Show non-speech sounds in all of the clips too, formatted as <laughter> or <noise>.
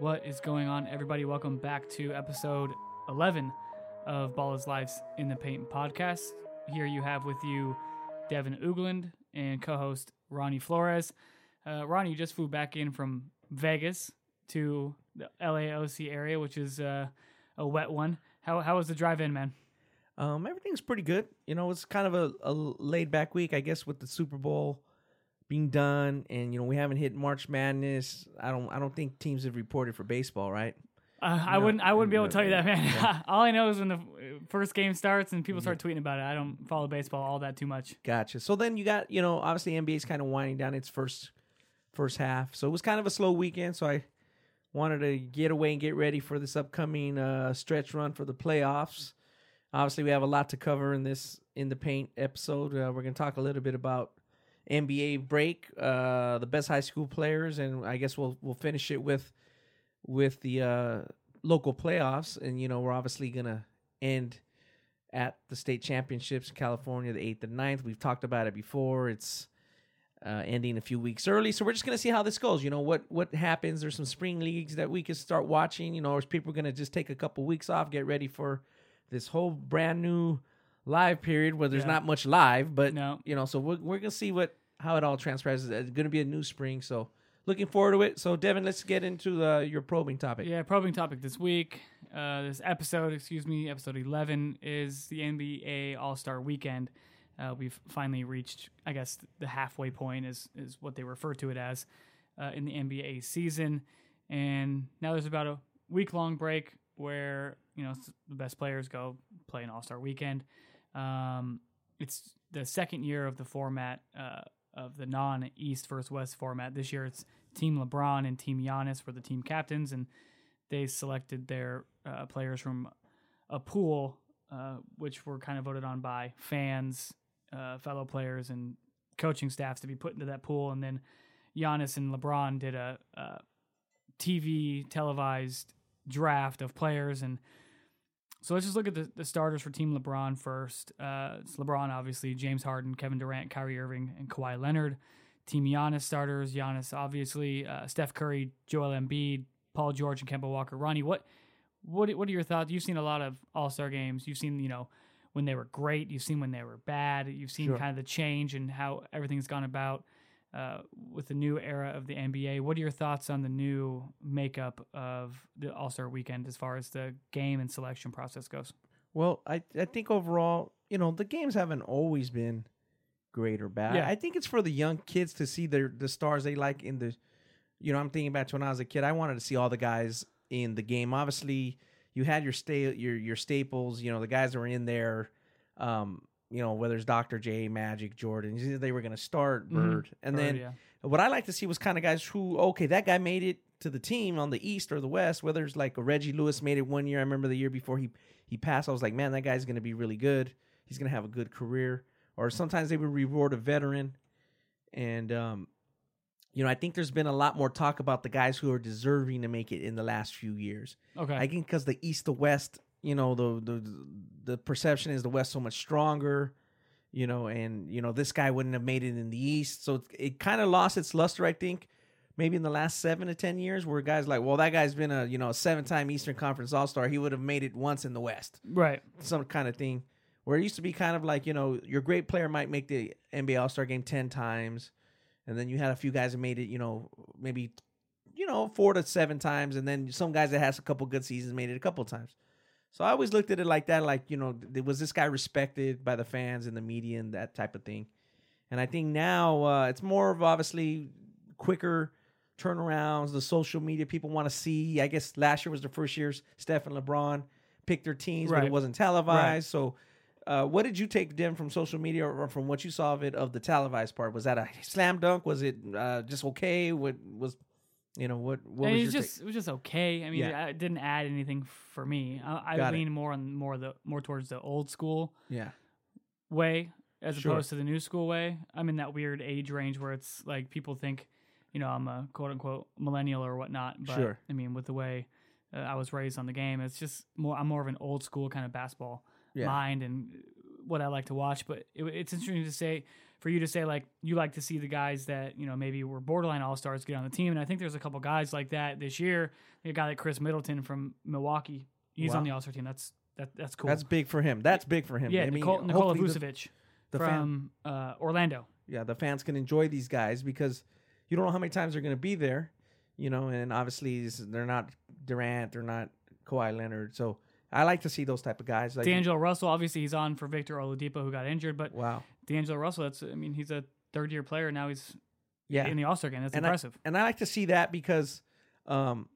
What is going on, everybody? Welcome back to episode 11 of Ballislife in the Paint podcast. Here you have with you Devin Ugland and co host Ronnie Flores. Uh, Ronnie, you just flew back in from Vegas to the LAOC area, which is uh, a wet one. How, how was the drive in, man? Um, everything's pretty good. You know, it's kind of a, a laid back week, I guess, with the Super Bowl being done, and you know we haven't hit March Madness. I don't, I don't think teams have reported for baseball, right? Uh, I No, wouldn't. I wouldn't be able to tell you that, man. yeah. <laughs> all I know is when the first game starts and people start tweeting about it. I don't follow baseball all that too much. Gotcha. So then you got, you know, obviously NBA's kind of winding down its first first half, so it was kind of a slow weekend. So I wanted to get away and get ready for this upcoming uh, stretch run for the playoffs. Obviously, we have a lot to cover in this in the paint episode. Uh, we're going to talk a little bit about NBA break, uh, the best high school players, and I guess we'll we'll finish it with with the uh, local playoffs. And you know, we're obviously going to end at the state championships in California, the eighth and 9th. We've talked about it before. It's uh, ending a few weeks early, so we're just gonna see how this goes. You know what what happens. There's some spring leagues that we can start watching. You know, or people gonna just take a couple weeks off, get ready for this whole brand new live period where there's Yeah. not much live, but No. you know, so we're we're gonna see what how it all transpires. It's gonna be a new spring, so looking forward to it. So Devin, let's get into uh, your probing topic. Yeah, probing topic this week. Uh, this episode, excuse me, episode 11 is the NBA All Star Weekend. Uh, we've finally reached, I guess, the halfway point is is what they refer to it as uh, in the NBA season. And now there's about a week long break where you know the best players go play an All Star Weekend. Um, it's the second year of the format uh, of the non East versus West format. This year it's Team LeBron and Team Giannis were the team captains, and they selected their uh, players from a pool, uh, which were kind of voted on by fans, uh, fellow players, and coaching staffs to be put into that pool. And then Giannis and LeBron did a, a TV televised draft of players. And so let's just look at the, the starters for Team LeBron first. Uh, it's LeBron, obviously, James Harden, Kevin Durant, Kyrie Irving, and Kawhi Leonard. Team Giannis starters, Giannis, obviously, uh, Steph Curry, Joel Embiid, Paul George, and Kemba Walker. Ronnie, what what what are your thoughts? You've seen a lot of All Star games. You've seen you know when they were great. You've seen when they were bad. You've seen Sure. kind of the change and how everything's gone about uh, with the new era of the NBA. What are your thoughts on the new makeup of the All Star Weekend as far as the game and selection process goes? Well, I I think overall, you know, the games haven't always been great or bad. Yeah. I think it's for the young kids to see their the stars they like in the you know, I'm thinking back to when I was a kid, I wanted to see all the guys in the game. Obviously, you had your stay your your staples, you know, the guys that were in there um, you know, whether it's Dr. J, Magic, Jordan, they were going to start Mhm. Bird. And Or, then yeah. what I like to see was kind of guys who, okay, that guy made it to the team on the East or the West. Whether it's like a Reggie Lewis made it one year. I remember the year before he he passed. I was like, man, that guy's going to be really good. He's going to have a good career. Or sometimes they would reward a veteran. And um, you know, I think there's been a lot more talk about the guys who are deserving to make it in the last few years. okay. I think because the East to West, you know, the the the perception is the West so much stronger, you know, and you know this guy wouldn't have made it in the East, so it, it kind of lost its luster. I think maybe in the last seven to ten years, where guys like, well, that guy's been a you know seven time Eastern Conference All Star, he would have made it once in the West, right. some kind of thing. Where it used to be kind of like you know your great player might make the NBA All Star game ten times, and then you had a few guys that made it, you know, maybe you know, four to seven times, and then some guys that has a couple good seasons made it a couple times. So I always looked at it like that, like you know, th- was this guy respected by the fans and the media and that type of thing? And I think now uh, it's more of obviously quicker turnarounds. The social media people want to see. I guess last year was the first years Steph and LeBron picked their teams, but it wasn't televised. So. Uh, what did you take them from social media or from what you saw of it of the televised part? Was that a slam dunk? Was it uh, just okay? What was you know what? What And was it was just it was just okay. I mean, Yeah. it didn't add anything for me. I, I Got it. lean more on more the more towards the old school? Yeah, way as Sure. opposed to the new school way. I'm in that weird age range where it's like people think, you know, I'm a quote unquote millennial or whatnot. But Sure. I mean, with the way uh, I was raised on the game, it's just more. I'm more of an old school kind of basketball Yeah. mind and what I like to watch. But it, it's interesting to say for you to say like you like to see the guys that you know maybe were borderline all stars get on the team, and I think there's a couple guys like that this year. A guy like Khris Middleton from Milwaukee, he's Wow. on the all star team. That's that that's cool. That's big for him. That's big for him. yeah, I mean, Nicole, Nikola the- Vucevic the fan- from uh, Orlando. yeah, the fans can enjoy these guys because you don't know how many times they're going to be there, you know, and obviously they're not Durant, they're not Kawhi Leonard. So I like to see those type of guys. Like, D'Angelo Russell, obviously he's on for Victor Oladipo who got injured, but wow, D'Angelo Russell, that's I mean he's a third year player now. He's yeah, in the All Star game. That's and impressive. I, and I like to see that because um,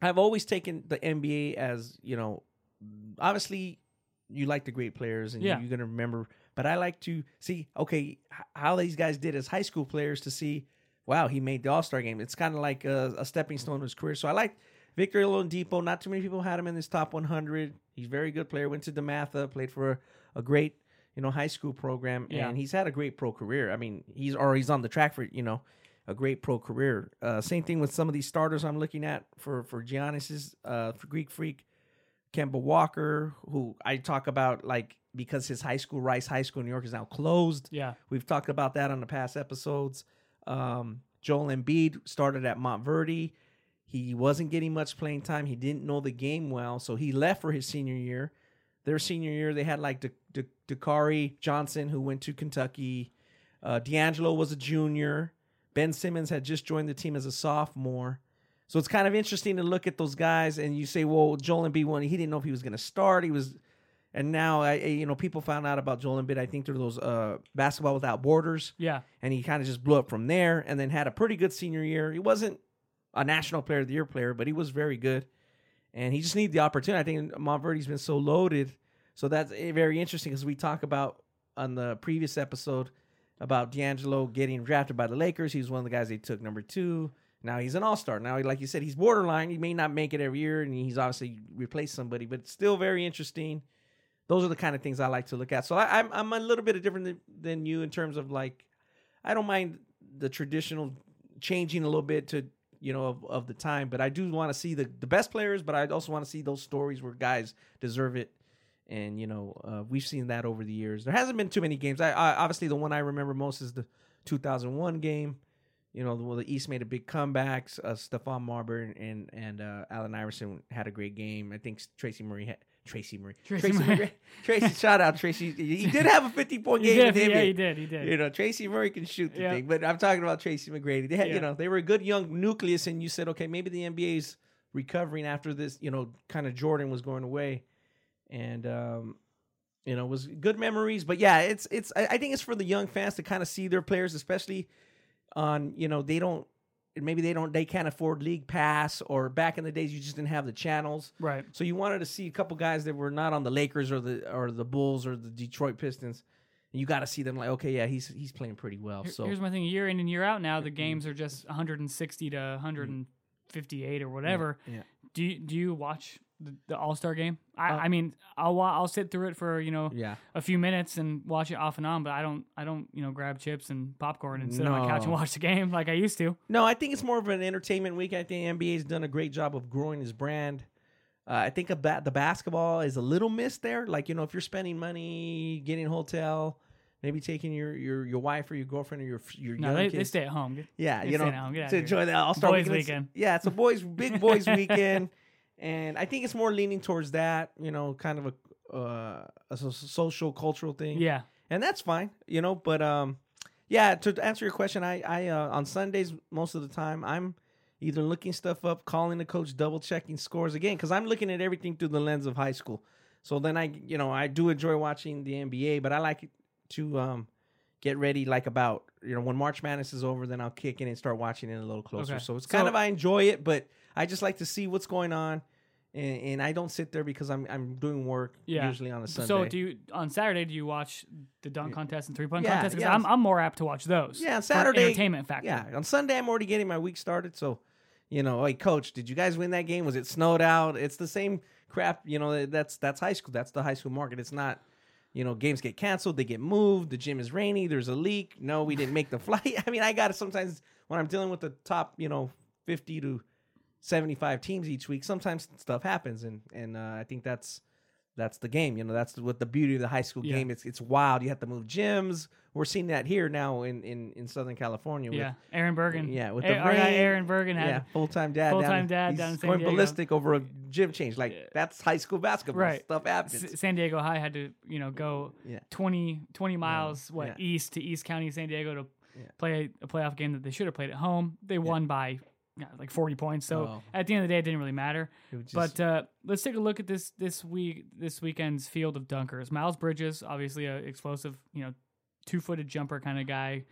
I've always taken the NBA as you know, obviously you like the great players and Yeah. you're going to remember, but I like to see okay how these guys did as high school players to see, wow, he made the All Star game. It's kind of like a, a stepping stone to his career. So I like Victor Oladipo. Not too many people had him in this top 100. He's a very good player. Went to DeMatha, played for a, a great you know high school program, Yeah. and he's had a great pro career. I mean, he's or he's on the track for you know a great pro career. Uh, same thing with some of these starters I'm looking at for for Giannis's uh, for Greek Freak, Kemba Walker, who I talk about like because his high school Rice High School in New York is now closed. yeah, We've talked about that on the past episodes. Um, Joel Embiid started at Montverde. He wasn't getting much playing time. He didn't know the game well, so he left for his senior year. Their senior year, they had like D- D- Dakari Johnson, who went to Kentucky. Uh, D'Angelo was a junior. Ben Simmons had just joined the team as a sophomore. So it's kind of interesting to look at those guys, and you say, "Well, Joel Embiid won. He didn't know if he was going to start. He was." And now, I- you know, people found out about Joel Embiid. I think through those uh, basketball without borders, yeah, and he kind of just blew up from there. And then had a pretty good senior year. He wasn't a national player of the year player, but he was very good. And he just needed the opportunity. I think Montverde's been so loaded, so that's eh, very interesting because we talk about on the previous episode about D'Angelo getting drafted by the Lakers. He was one of the guys they took number two. Now he's an all star. Now, like you said, he's borderline. He may not make it every year, and he's obviously replaced somebody, but it's still very interesting. Those are the kind of things I like to look at. So I, I'm I'm a little bit different than you in terms of like I don't mind the traditional changing a little bit to you know of, of the time, but I do want to see the the best players, but I also want to see those stories where guys deserve it. And you know uh, we've seen that over the years. There hasn't been too many games. I, I obviously the one I remember most is the 2001 game. You know, well, the East made a big comeback. Uh, Stephon Marbury and and uh, Allen Iverson had a great game. I think Tracy Murray had Tracy Murray. Tracy Tracy, Murray. Tracy, shout out Tracy. He did have a 50 point game. did. Yeah, he did. He did. You know, Tracy Murray can shoot the Yeah. thing, but I'm talking about Tracy McGrady. They had, Yeah. you know, they were a good young nucleus, and you said, okay, maybe the NBA's recovering after this, you know, kind of Jordan was going away, and um, you know, it was good memories. But yeah, it's it's. I, I think it's for the young fans to kind of see their players, especially on, you know, they don't. Maybe they don't. They can't afford league pass, or back in the days, you just didn't have the channels. Right. So you wanted to see a couple guys that were not on the Lakers or the or the Bulls or the Detroit Pistons. And you got to see them like, okay, yeah, he's he's playing pretty well. Here- So Here's my thing: year in and year out, now the games are just 160 to 158 or whatever. yeah. Do you, do you watch the, the All Star game? I, Uh, I mean, I'll I'll sit through it for you know yeah, a few minutes and watch it off and on, but I don't I don't you know grab chips and popcorn and sit on my couch and watch the game like I used to. no, I think it's more of an entertainment week. I think the NBA's done a great job of growing his brand. Uh, I think about the basketball is a little missed there. Like you know, if you're spending money, getting hotel, maybe taking your your your wife or your girlfriend or your your No, young they, kids. they stay at home. Yeah, They you know, at home. Get to enjoy the All Star Boys weekend. It's- weekend. Yeah, it's a boys big boys <laughs> weekend, and I think it's more leaning towards that. You know, kind of a uh, a social cultural thing. Yeah, and that's fine. You know, but um, yeah. To answer your question, I I uh, on Sundays most of the time I'm either looking stuff up, calling the coach, double checking scores again because I'm looking at everything through the lens of high school. So then I you know I do enjoy watching the NBA, but I like to um get ready like about you know when March Madness is over, then I'll kick in and start watching it a little closer. Okay. So it's kind So- of I enjoy it, but I just like to see what's going on, and, and I don't sit there because I'm I'm doing work Yeah. usually on a Sunday. So do you on Saturday? Do you watch the dunk contest and three point Yeah, contest? Because yeah. I'm I'm more apt to watch those. Yeah, Saturday- entertainment factor. Yeah, on Sunday I'm already getting my week started. So, you know, hey coach, did you guys win that game? Was it snowed out? It's the same crap. You know, that's that's high school. That's the high school market. It's not. You know, games get canceled. They get moved. The gym is rainy. There's a leak. No, we didn't make the <laughs> flight. I mean, I got to sometimes when I'm dealing with the top, you know, 50 to 75 teams each week. Sometimes stuff happens, and and uh, I think that's that's the game. You know, that's what the beauty of the high school Yeah. game. It's it's wild. You have to move gyms. We're seeing that here now in in, in Southern California. with- Yeah, Aaron Bergen. Yeah, with A- the our guy rain. Aaron Bergen had yeah, full time dad. full-time down, dad he's down in San going Diego. ballistic over a gym change. Like Yeah. that's high school basketball. Right. Stuff happens. S- San Diego High had to, you know, go Yeah. 20, 20 miles what east to East County, San Diego to play a playoff game that they should have played at home. They won by like forty points. So Oh. at the end of the day, it didn't really matter. Just- But uh, let's take a look at this this week this weekend's field of dunkers. Miles Bridges, obviously a explosive, you know, two footed jumper kind of guy,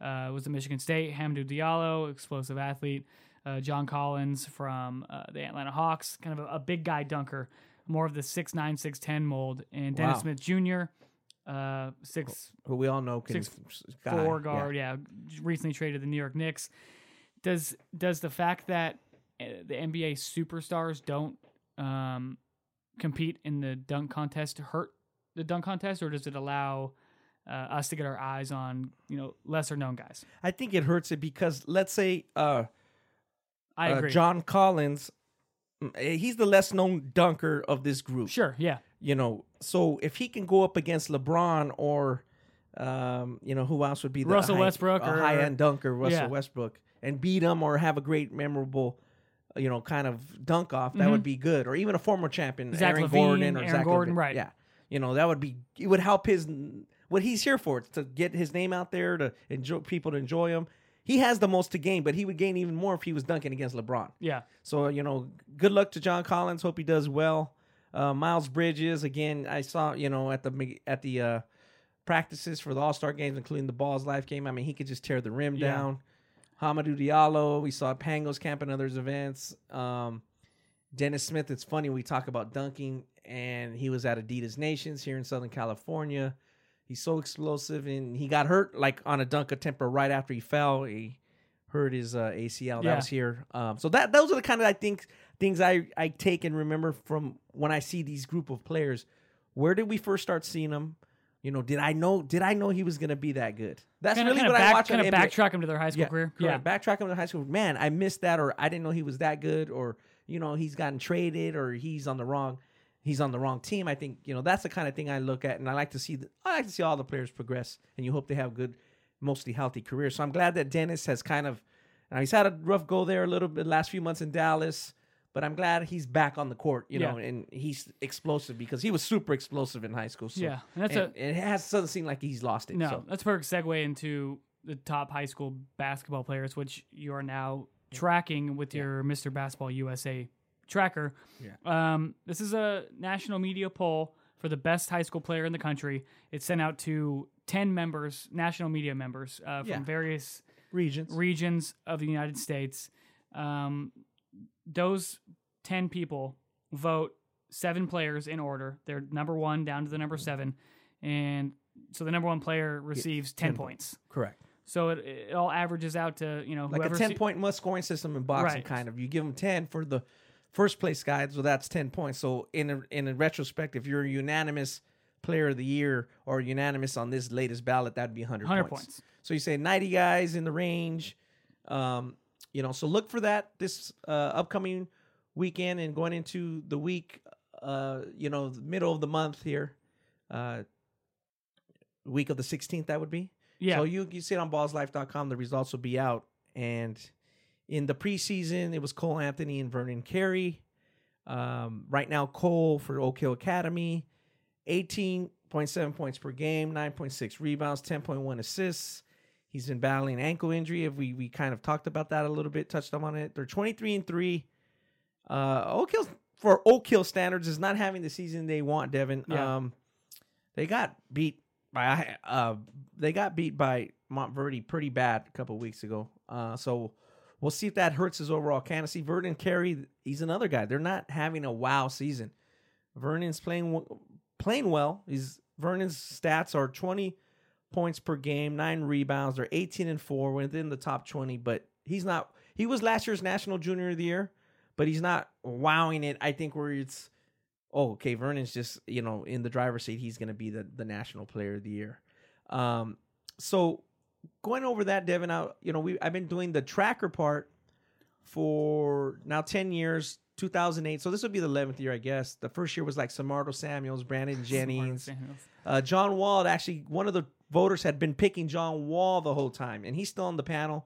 uh, was at Michigan State. Hamidou Diallo, explosive athlete. Uh, John Collins from uh, the Atlanta Hawks, kind of a, a big guy dunker, more of the six nine six ten mold. And Dennis Wow. Smith Jr. Uh, six who we all know can Six guy, four guard. Yeah. recently traded the New York Knicks. Does does the fact that uh, the NBA superstars don't um, compete in the dunk contest hurt the dunk contest, or does it allow uh, us to get our eyes on you know lesser known guys? I think it hurts it because let's say uh, I uh, agree. John Collins, mm, eh, he's the less known dunker of this group. sure, yeah, You know, so if he can go up against LeBron or, um, you know, who else would be the Russell high, Westbrook a or- high end dunker, Russell Yeah. Westbrook, and beat him or have a great memorable. You know, kind of dunk off that would be good, or even a former champion, Mm-hmm. Zach Aaron LaVine, Gordon, or Aaron Zach Gordon, right. Yeah, you know that would be. It would help his what he's here for to get his name out there to enjoy people to enjoy him. He has the most to gain, but he would gain even more if he was dunking against LeBron. yeah, So you know, good luck to John Collins. Hope he does well. Uh, Miles Bridges again. I saw you know at the at the uh, practices for the All Star games, including the Balls Life game. I mean, he could just tear the rim Yeah. down. Hamidou Diallo. We saw Pangos camp and others events. Um, Dennis Smith. It's funny we talk about dunking, and he was at Adidas Nations here in Southern California. He's so explosive, and he got hurt like on a dunk attempt right after he fell. He hurt his uh, ACL. Yeah. That was here. Um, so that those are the kind of I think things I I take and remember from when I see these group of players. Where did we first start seeing them? You know, did I know? Did I know he was going to be that good? That's kind of really kind what of I back, watch kind of backtrack him to their high school Yeah, career. correct. Backtrack him to high school. Man, I missed that, or I didn't know he was that good, or you know, he's gotten traded, or he's on the wrong, he's on the wrong team. I think you know that's the kind of thing I look at, and I like to see. The, I like to see all the players progress, and you hope they have good, mostly healthy careers. So I'm glad that Dennis has kind of, now he's had a rough go there a little bit last few months in Dallas. But I'm glad he's back on the court, you know, and he's explosive because he was super explosive in high school. So, Yeah, and that's and a- it has doesn't seem like he's lost it. No, so. that's a perfect segue into the top high school basketball players, which you are now tracking with your Mr. Basketball USA tracker. Yeah. Um, this is a national media poll for the best high school player in the country. It's sent out to 10 members, national media members uh, from Yeah. various regions. regions of the United States. Um, those 10 people vote seven players in order. They're number one down to the number seven. And so the number one player receives 10, 10 points. Correct. So it, it all averages out to, you know, like a 10 se- point must scoring system in boxing Right. kind of you give them 10 for the first place guy so that's 10 points so in a, in a retrospect if you're a unanimous player of the year or unanimous on this latest ballot that'd be 100, 100 points. points. so you say 90 guys in the range um, you know so look for that this uh, upcoming weekend and going into the week uh, you know the middle of the month here uh, week of the 16th that would be Yeah. so you you see it on ballslife.com. The results will be out. And in the preseason, it was Cole Anthony and Vernon Carey. Um, right now, Cole for Oak Hill Academy, 18.7 points per game, 9.6 rebounds, 10.1 assists. He's been battling ankle injury. If we we kind of talked about that a little bit, touched on it. They're 23 and three. Uh, Oak Hill for Oak Hill standards is not having the season they want. Devin. Yeah. Um, they got beat by uh they got beat by Montverde pretty bad a couple weeks ago. Uh, so we'll see if that hurts his overall candidacy. Vernon Carey, he's another guy. They're not having a wow season. Vernon's playing playing well. He's Vernon's stats are 20 points per game, nine rebounds. They're 18 and four within the top 20, but he's not. He was last year's national junior of the year, but he's not wowing it. I think where it's oh, okay, Vernon's just you know in the driver's seat. He's going to be the the national player of the year. Um, so going over that, Devin, I, you know, we I've been doing the tracker part for now ten years, 2008. So this would be the 11th year, I guess. The first year was like Samardo Samuels, Brandon Jennings, Samuels. uh, John Wall. Actually, one of the voters had been picking John Wall the whole time, and he's still on the panel.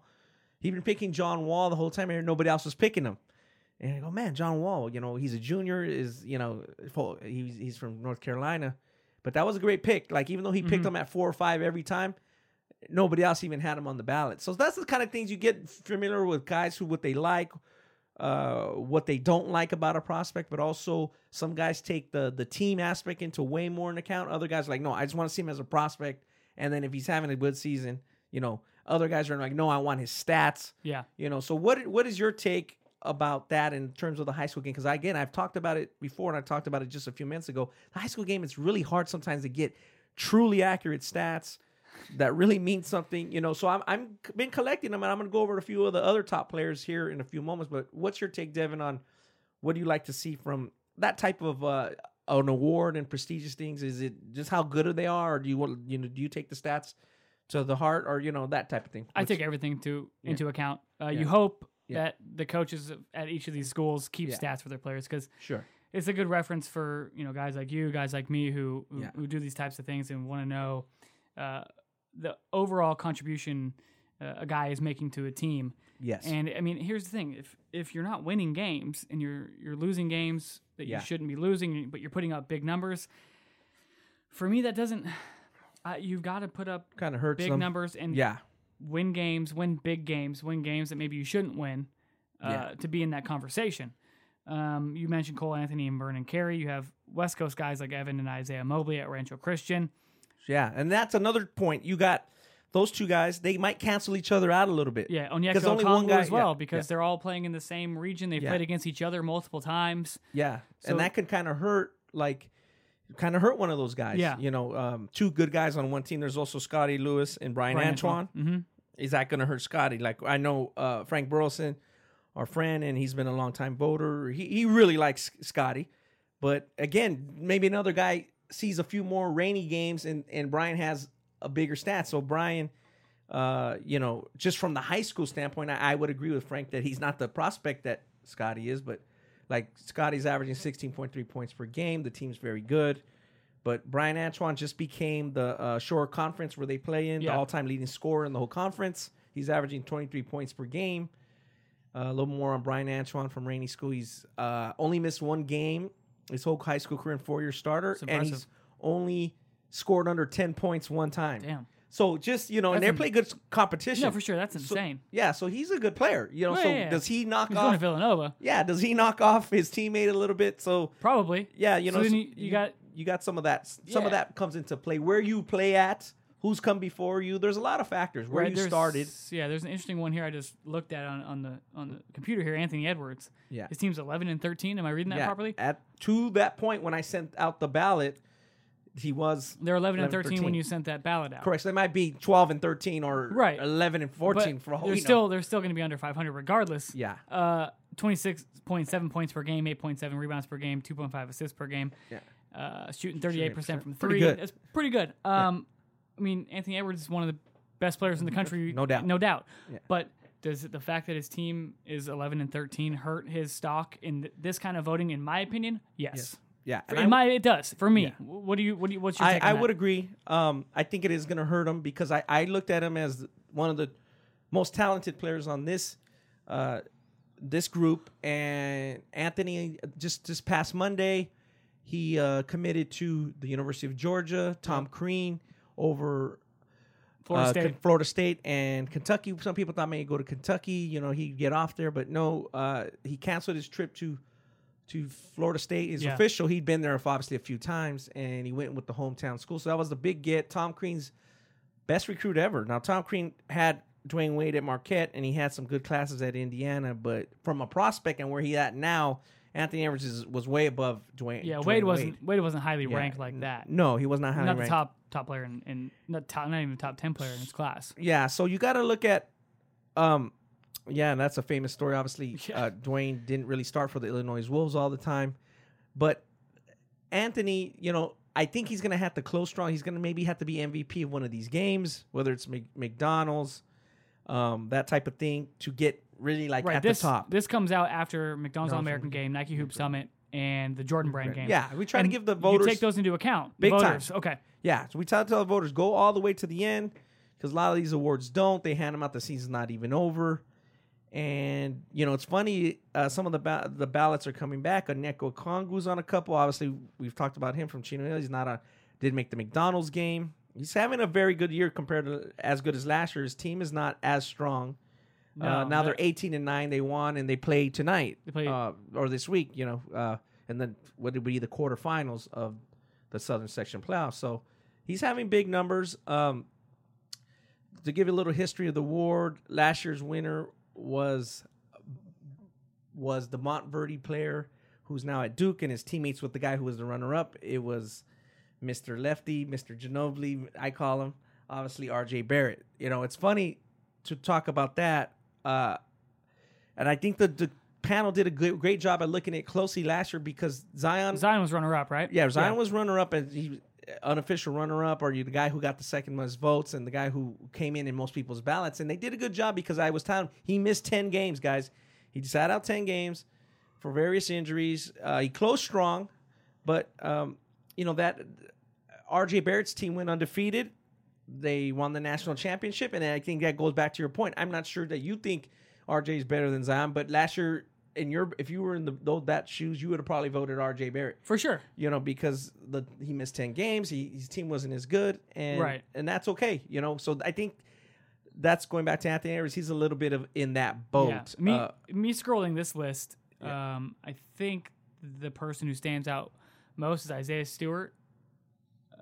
He'd been picking John Wall the whole time, and nobody else was picking him. And I go, man, John Wall, you know, he's a junior, is you know, he's he's from North Carolina, but that was a great pick. Like even though he picked Mhm. him at four or five every time, nobody else even had him on the ballot. So that's the kind of things you get familiar with guys who what they like, uh, what they don't like about a prospect, but also some guys take the the team aspect into way more in account. Other guys are like, no, I just want to see him as a prospect, and then if he's having a good season, you know, other guys are like, no, I want his stats. Yeah. You know, so what what is your take about that in terms of the high school game? Because again, I've talked about it before, and I talked about it just a few minutes ago. The high school game it's really hard sometimes to get truly accurate stats that really mean something. You know, so I'm I'm been collecting them, and I'm going to go over a few of the other top players here in a few moments. But what's your take, Devin, on what do you like to see from that type of uh, an award and prestigious things? Is it just how good they are, or do you want you know do you take the stats? To the heart, or you know that type of thing. I take everything to Yeah. into account. Uh, Yeah. You hope Yeah. that the coaches at each of these schools keep stats for their players because sure, it's a good reference for you know guys like you, guys like me who who, Yeah. who do these types of things and want to know uh, the overall contribution uh, a guy is making to a team. yes, And I mean, here's the thing: if if you're not winning games and you're you're losing games that Yeah. you shouldn't be losing, but you're putting up big numbers, for me that doesn't. Uh, you've got to put up kind of hurts big them. numbers and Yeah, win games, win big games, win games that maybe you shouldn't win uh, Yeah. to be in that conversation. Um, you mentioned Cole Anthony and Vernon Carey. You have West Coast guys like Evan and Isaiah Mobley at Rancho Christian. Yeah, and that's another point. You got those two guys; they might cancel each other out a little bit. Yeah, Onyeka only one guy- as well yeah, because yeah. they're all playing in the same region. They've Yeah. played against each other multiple times. Yeah, So- and that could kind of hurt, like, kind of hurt one of those guys. Yeah. you know, um, two good guys on one team. There's also Scotty Lewis and Bryan, Antoine. hmm Is that going to hurt Scotty? Like, I know uh, Frank Burlison, our friend, and he's been a long time voter. He he really likes Scotty, but again, maybe another guy sees a few more Ranney games, and and Bryan has a bigger stat. So Bryan. Uh, you know, just from the high school standpoint, I, I would agree with Frank that he's not the prospect that Scotty is, but like Scotty's averaging 16.3 points per game. The team's very good. But Bryan Antoine just became the uh, Shore Conference where they play in, Yeah. the all time leading scorer in the whole conference. He's averaging 23 points per game. Uh, a little more on Bryan Antoine from Ranney School. He's uh, only missed one game his whole high school career and four year starter. And he's only scored under 10 points one time. Damn. So just, you know, and they play good competition. No, for sure. That's So- insane. Yeah, so he's a good player. You know, Well, so yeah, yeah. does he knock He's going to off? Villanova. Yeah, does he knock off his teammate a little bit? So Probably. yeah, you know, so you- you got- you got some of that. Some of that comes into play. Where you play at, who's come before you. There's a lot of factors. Where Right, you started. Yeah, there's an interesting one here I just looked at on, on the on the computer here. Anthony Edwards. Yeah. His team's 11 and 13. Am I reading that yeah, properly? At to that point when I sent out the ballot, he was They're 11, and 11, 13, when you sent that ballot out. correct. So they might be 12 and 13 or Right. 11 and 14 But for all they're we know. still they're still going to be under 500 regardless. Yeah. Uh, 26.7 points per game, 8.7 rebounds per game, 2.5 assists per game. Yeah. Uh, shooting 38% from Pretty three. good. That's pretty good. Um, I mean, Anthony Edwards is one of the best players in the country. No doubt. No doubt. Yeah. But does the fact that his team is 11 and 13 hurt his stock in th- this kind of voting? In my opinion, yes. Yeah. And in I- my, it does for me. Yeah. What do you? What do you? What's your I, take on I would agree. Um, I think it is going to hurt him because I, I looked at him as one of the most talented players on this uh, this group. And Anthony, just this past Monday, he uh, committed to the University of Georgia. Tom Crean over Florida uh, State. Florida State and Kentucky. Some people thought maybe go to Kentucky. You know, he'd get off there, but no. Uh, he canceled his trip to to Florida State. Is Yeah. official. He'd been there obviously a few times, and he went with the hometown school. So that was the big get. Tom Crean's best recruit ever. Now Tom Crean had Dwyane Wade at Marquette, and he had some good classes at Indiana. But from a prospect and where he at now, Anthony Edwards is, was way above Dwyane. yeah, Dwyane Wade wasn't Wade wasn't highly Yeah. ranked like that. No, he was not highly ranked. not the top top player in, in not top not even top ten player in his class. Yeah, so you got to look at, um, yeah, and that's a famous story. Obviously, <laughs> Yeah. uh, Dwyane didn't really start for the Illinois Wolves all the time, but Anthony, you know, I think he's gonna have to close strong. He's gonna maybe have to be MVP of one of these games, whether it's McDonald's, um, that type of thing, to get really like right. at This the top. this comes out after McDonald's All American game, Nike Hoop Summit, and the Jordan Brand game. Yeah, we try to give the voters. You voters take those into account. Big time. Okay. Yeah, so we tell, tell the voters go all the way to the end because a lot of these awards don't. They hand them out the season's not even over, and you know it's funny. Uh, some of the ba- the ballots are coming back. Onyeka Okongwu's on a couple. Obviously, we've talked about him from Chino Hills. He's not a did make the McDonald's game. He's having a very good year compared to as good as last year. His team is not as strong. Uh, now they're 18 and nine. They won and they play tonight They play- uh, or this week. You know, uh, and then what would be the quarterfinals of the Southern Section playoffs. So he's having big numbers. Um, to give you a little history of the award, last year's winner was was the Montverde player who's now at Duke and his teammates with the guy who was the runner up. It was Mr. Lefty, Mr. Ginobili, I call him, obviously RJ Barrett. You know, it's funny to talk about that. Uh, and I think the, the panel did a good, great job at looking at it closely last year because Zion Zion was runner up, right? yeah, Zion was runner up and he unofficial runner up, or you the guy who got the second most votes and the guy who came in in most people's ballots, and they did a good job because I was telling him he missed ten games, guys. He sat out ten games for various injuries. Uh, he closed strong, but um, you know that R.J. Barrett's team went undefeated. They won the national championship, and I think that goes back to your point. I'm not sure that you think R.J. is better than Zion, but last year. In your, if you were in the those that shoes, you would have probably voted R.J. Barrett For sure. you know, because the he missed ten games, he, his team wasn't as good, and Right. and that's okay, you know. So I think that's going back to Anthony Edwards. He's a little bit of in that boat. Yeah. Me, Uh, me scrolling this list, Yeah. um, I think the person who stands out most is Isaiah Stewart.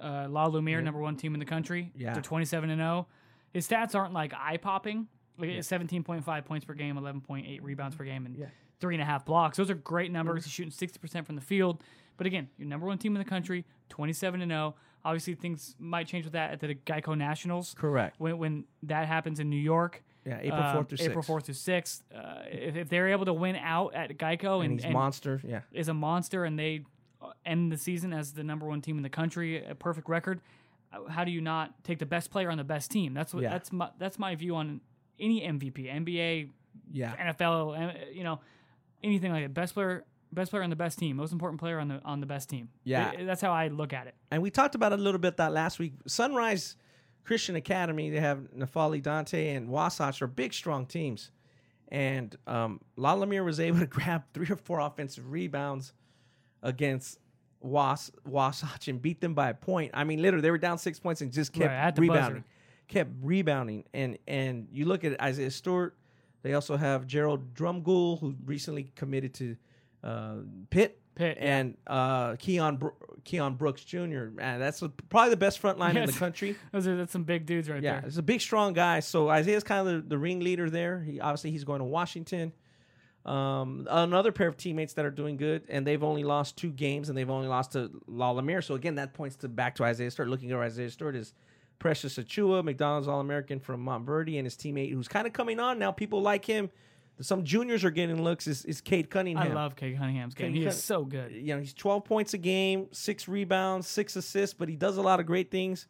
Uh, La Lumiere, number one team in the country. Yeah. They're 27 and 0. His stats aren't like eye popping. Like 17.5 points per game, 11.8 rebounds per game, and Yeah. three and a half blocks. Those are great numbers. He's shooting 60% from the field. But again, your number one team in the country, 27 and 0. Obviously, things might change with that at the Geico Nationals. correct. When, when that happens in New York, Yeah, April um, fourth through sixth. April fourth through sixth. Uh, if, if they're able to win out at Geico and and, he's and monster. Yeah, is a monster, and they end the season as the number one team in the country, a perfect record. uh, How do you not take the best player on the best team? That's what Yeah. that's my that's my view on any MVP, NBA, yeah, NFL, uh, you know, anything like that. Best player, best player on the best team, most important player on the on the best team. Yeah. That's how I look at it. and we talked about it a little bit that last week. Sunrise Christian Academy, they have N'Faly Dante and Wasatch are big, strong teams. And um, La Lumiere was able to <laughs> grab three or four offensive rebounds against Was Wasatch and beat them by a point. I mean, literally, they were down six points and just kept Right, the buzzer. rebounding, kept rebounding. And and you look at Isaiah Stewart. They also have Gerald Drumgoole, who recently committed to uh, Pitt Pitt, yeah. and uh, Keon Bro- Keon Brooks Jr. Man, that's probably the best front line in the country. <laughs> Those are that's some big dudes right Yeah, there. it's a big, strong guy. So Isaiah's kind of the, the ringleader there. He obviously he's going to Washington. Um, another pair of teammates that are doing good, and they've only lost two games, and they've only lost to La Lumiere. So again, that points to back to Isaiah Stewart. Looking at Isaiah Stewart is Precious Achiuwa, McDonald's All American from Montverde, and his teammate who's kind of coming on now. People like him. Some juniors are getting looks. Is, is Cade Cunningham? I love Cade Cunningham's game. He is so good. you know, he's 12 points a game, six rebounds, six assists, but he does a lot of great things.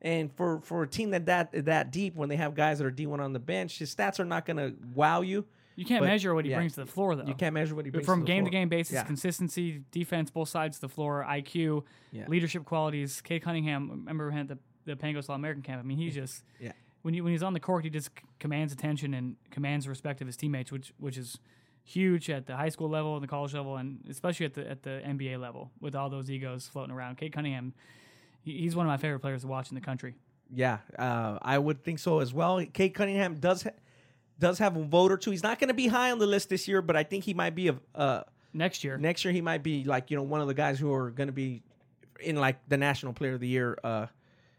And for, for a team that, that that deep, when they have guys that are D1 on the bench, his stats are not going to wow you. You can't But, measure what he yeah. brings to the floor, though. You can't measure what he brings from to the game floor. to game basis, Yeah. consistency, defense, both sides of the floor, IQ, Yeah. leadership qualities. Cade Cunningham, remember we had the the Pangos All American camp. I mean, he just Yeah. when you when he's on the court, he just c- commands attention and commands respect of his teammates, which which is huge at the high school level and the college level, and especially at the at the NBA level with all those egos floating around. Cade Cunningham, he, he's one of my favorite players to watch in the country. Yeah, uh, I would think so as well. Cade Cunningham does ha- does have a vote or two. He's not going to be high on the list this year, but I think he might be a uh, Next year, next year. He might be like you know one of the guys who are going to be in like the National Player of the Year uh,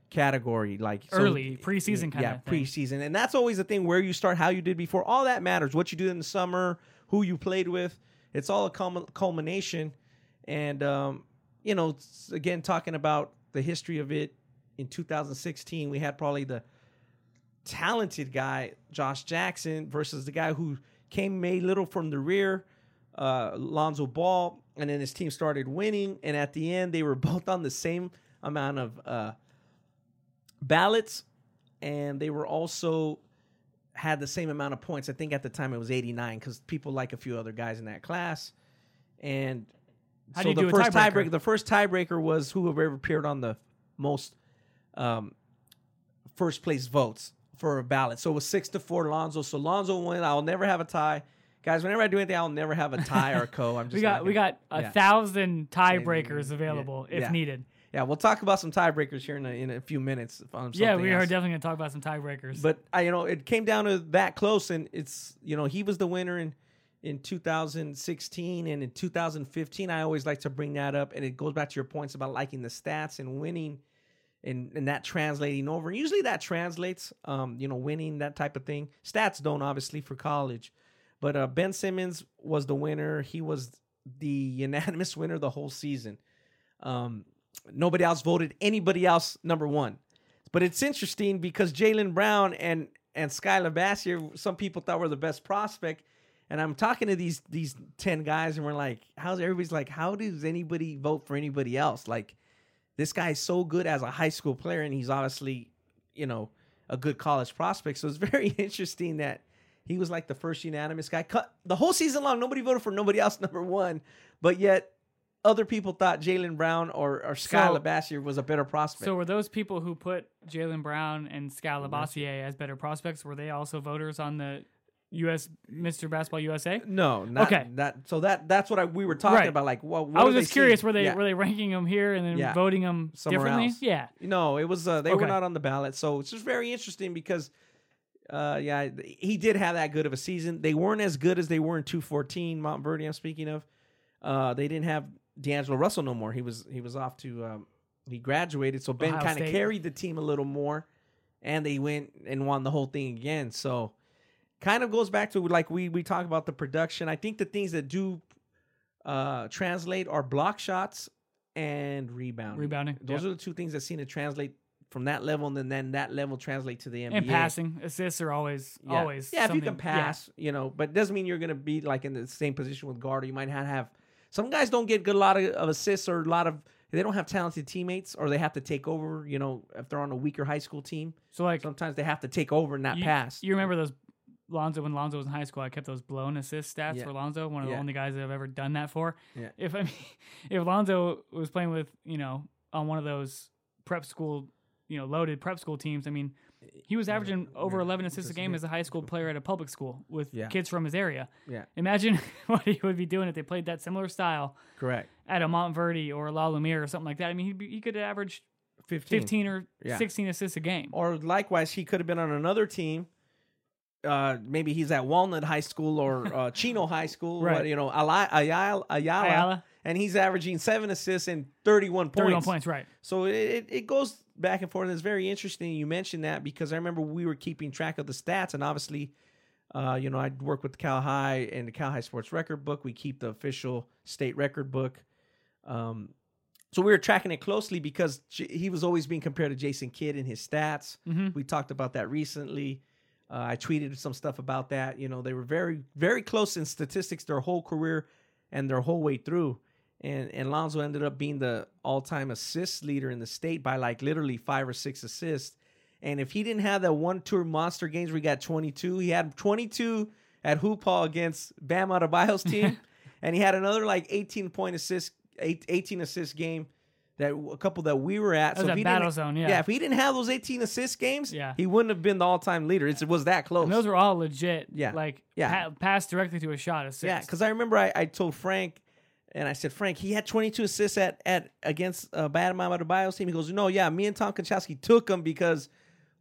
category, like so- Early, preseason kinda yeah, thing. preseason, and that's always the thing where you start, how you did before. All that matters. What you do in the summer, who you played with. It's all a culmination, and um, you know, again, talking about the history of it in 2016, we had probably the talented guy, Josh Jackson, versus the guy who came made little from the rear, uh, Lonzo Ball, and then his team started winning, and at the end, they were <laughs> both on the same amount of uh, ballots, and they were also had the same amount of points. I think at the time it was 89 because people like a few other guys in that class. And How so do you the do first tiebreaker? tiebreaker, the first tiebreaker was whoever appeared on the most um, first place votes for a ballot. So it was six to four Lonzo. So Lonzo won. I'll never have a tie. Guys, whenever I do anything, I'll never have a tie or a co. I'm <laughs> just We got we got a yeah. thousand tiebreakers Yeah. available if Yeah. needed. Yeah, we'll talk about some tiebreakers here in a, in a few minutes. On um, Yeah, we are else. definitely gonna talk about some tiebreakers. But I, you know, it came down to that close, and it's you know he was the winner in in 2016 and in 2015. I always like to bring that up, and it goes back to your points about liking the stats and winning, and and that translating over. Usually that translates, um, you know, winning that type of thing. Stats don't obviously for college, but uh, Ben Simmons was the winner. He was the <laughs> unanimous winner the whole season. Um, nobody else voted anybody else number one. But it's interesting because Jaylen Brown and and Skal Labissiere, some people thought were the best prospect. And I'm talking to these these ten guys, and we're like, "How's everybody's like? How does anybody vote for anybody else? Like, this guy's so good as a high school player, and he's obviously, you know, a good college prospect. So it's <laughs> very interesting that he was like the first unanimous guy. Cut the whole season long, nobody voted for nobody else <laughs> number one, but yet other people thought Jaylen Brown or, or Skal Labissiere was a better prospect. so were those people who put Jaylen Brown and Skal Labissiere as better prospects? Were they also voters on the U.S. Mr. Basketball USA? No, not Okay. That so that that's what I, we were talking Right. about. Like, what, what I was just curious. seeing? Were they Yeah. were they ranking them here and then Yeah. voting them Somewhere differently? else. Yeah. No, it was uh, they were not on the ballot, so it's just very interesting because, uh, yeah, he did have that good of a season. They weren't as good as they were in two fourteen. Montverde, I'm speaking of. Uh, they didn't have D'Angelo Russell no more. He was he was off to um, he graduated, so Ben kind of carried the team a little more, and they went and won the whole thing again. So, kind of goes back to like we we talk about the production. I think the things that do uh, translate are block shots and rebounding. Rebounding. Those yep. are the two things that seem to translate from that level, and then, then that level translate to the NBA. and passing assists are always Yeah. always yeah. If you can pass, you know, but it doesn't mean you're going to be like in the same position with guard. Or you might not have some guys don't get good a lot of, of assists or a lot of they don't have talented teammates or they have to take over. You know, if they're on a weaker high school team, So like sometimes they have to take over and not you, pass. You remember those Lonzo when Lonzo was in high school? I kept those blown assist stats Yeah. for Lonzo. One of the only guys that I've ever done that for. Yeah. If I mean, <laughs> if Lonzo was playing with you know on one of those prep school, you know, loaded prep school teams, I mean, he was averaging over yeah, 11 assists a game as a high school player at a public school with Yeah. kids from his area. Yeah. Imagine <laughs> what he would be doing if they played that similar style Correct. at a Montverde or a La Lumiere or something like that. I mean, he'd be, he could average 15. 15 or Yeah. 16 assists a game. Or likewise, he could have been on another team. Uh, maybe he's at Walnut High School or uh, <laughs> Chino High School. Right. What, you know, Ayala, Ayala, Ayala, and he's averaging seven assists and 31 points. 31 points, right. So it, it, goes back and forth. And it's very interesting you mentioned that because I remember we were keeping track of the stats, and obviously, uh, you know, I work with Cal-Hi and the Cal-Hi Sports Record Book. We keep the official state record book. Um, so we were tracking it closely because he was always being compared to Jason Kidd in his stats. hmm We talked about that recently. Uh, I tweeted some stuff about that. You know, they were very, very close in statistics their whole career and their whole way through. And and Lonzo ended up being the all-time assist leader in the state by like literally five or six assists. And if he didn't have that one tour monster games where he got 22, he had 22 at Hoop Hall against Bam Adebayo's team, <laughs> and he had another like 18 point assist, eight, 18 assist game that a couple that we were at. That was at he Battle Zone, yeah. yeah, if he didn't have those 18 assist games, Yeah. he wouldn't have been the all-time leader. It's, it was that close. And those were all legit. Yeah. Like Yeah. pa- pass directly to a shot assist. yeah, because I remember I, I told Frank, and I said, Frank, he had 22 assists at at against uh, Bam Adebayo's team. He goes, No, yeah, me and Tom Konchalski took him because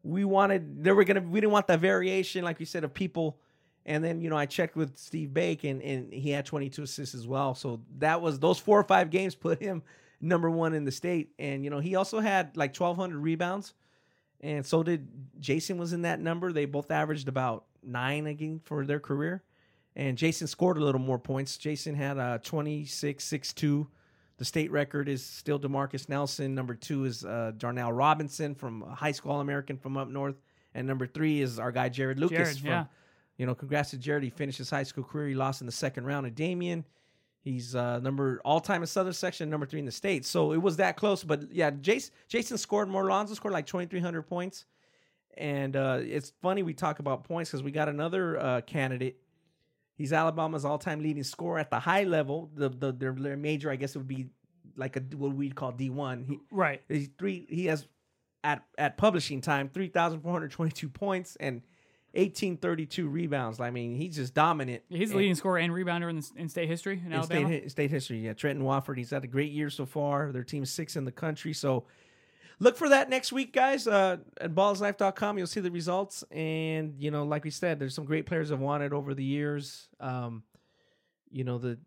we wanted they were gonna we didn't want that variation, like you said, of people. And then you know I checked with Steve Bake, and and he had 22 assists as well. So that was those four or five games put him number one in the state. And you know he also had like 1,200 rebounds, and so did Jason was in that number. They both averaged about nine again for their career. And Jason scored a little more points. Jason had uh, 26, 6, 2. The state record is still Demarcus Nelson. Number two is uh, Darnell Robinson from a high school All American from up north. And number three is our guy Jared Lucas. Jared, from, yeah. You know, congrats to Jared. He finished his high school career. He lost in the second round of Damien. He's uh, number all time in Southern Section, number three in the state. So it was that close. But yeah, Jason, Jason scored more. Lonzo scored like 2,300 points. And uh, it's funny we talk about points because we got another uh, candidate. He's Alabama's all-time leading scorer at the high level. The, the their, their major, I guess, it would be like a what we'd call D one. He Right. he's three. He has at at publishing time three thousand four hundred twenty-two points and eighteen thirty-two rebounds. I mean, he's just dominant. He's the leading scorer and rebounder in, the, in state history in, in Alabama. state, state history. Yeah, Trendon Watford. He's had a great year so far. Their team's six in the country. So look for that next week, guys. Uh, at ballslife.com, you'll see the results. And, you know, like we said, there's some great players have won it over the years. Um, you know, the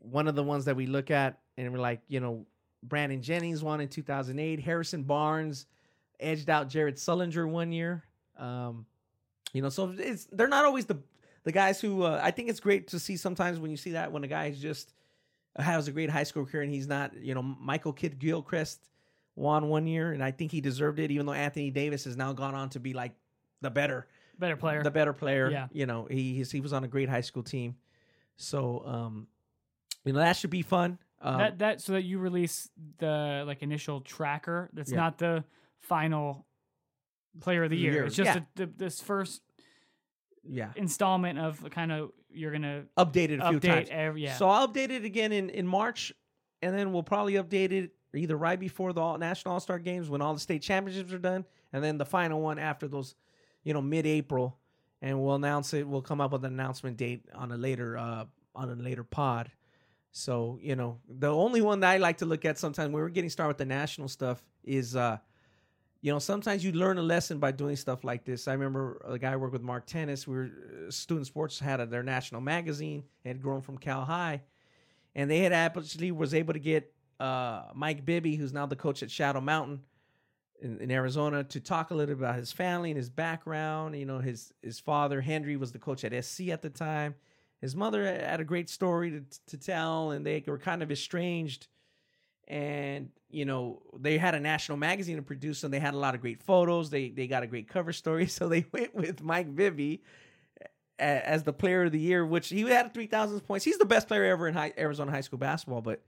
one of the ones that we look at and we're like, you know, Brandon Jennings won in 2008. Harrison Barnes edged out Jared Sullinger one year. Um, you know, so it's they're not always the the guys who uh, I think it's great to see sometimes when you see that when a guy just has a great high school career and he's not, you know, Michael Kidd Gilchrist won one year and I think he deserved it, even though Anthony Davis has now gone on to be like the better Better player. the better player. Yeah. You know, he he was on a great high school team. So um you know, that should be fun. Um, that that so that you release the like initial tracker. That's Yeah. not the final player of the year. Year, It's just yeah. a, the, this first yeah. installment of kind of you're gonna Updated a few update times. every yeah. So I'll update it again in, in March, and then we'll probably update it either right before the all, National All Star Games when all the state championships are done, and then the final one after those, you know, mid April, and we'll announce it. We'll come up with an announcement date on a later uh on a later pod. So you know, the only one that I like to look at sometimes when we're getting started with the national stuff is uh. You know, sometimes you learn a lesson by doing stuff like this. I remember a guy I worked with, Mark Tennis. We were uh, student sports had a, their national magazine. Had grown from Cal-Hi, and they had actually was able to get uh, Mike Bibby, who's now the coach at Shadow Mountain in, in Arizona, to talk a little bit about his family and his background. You know, his his father Henry was the coach at SC at the time. His mother had a great story to to tell, and they were kind of estranged. And you know, they had a national magazine to produce, and they had a lot of great photos. They they got a great cover story, <laughs> so they went with Mike Bibby as the player of the year, which he had 3,000 points. He's the best player ever in high, Arizona high school basketball, but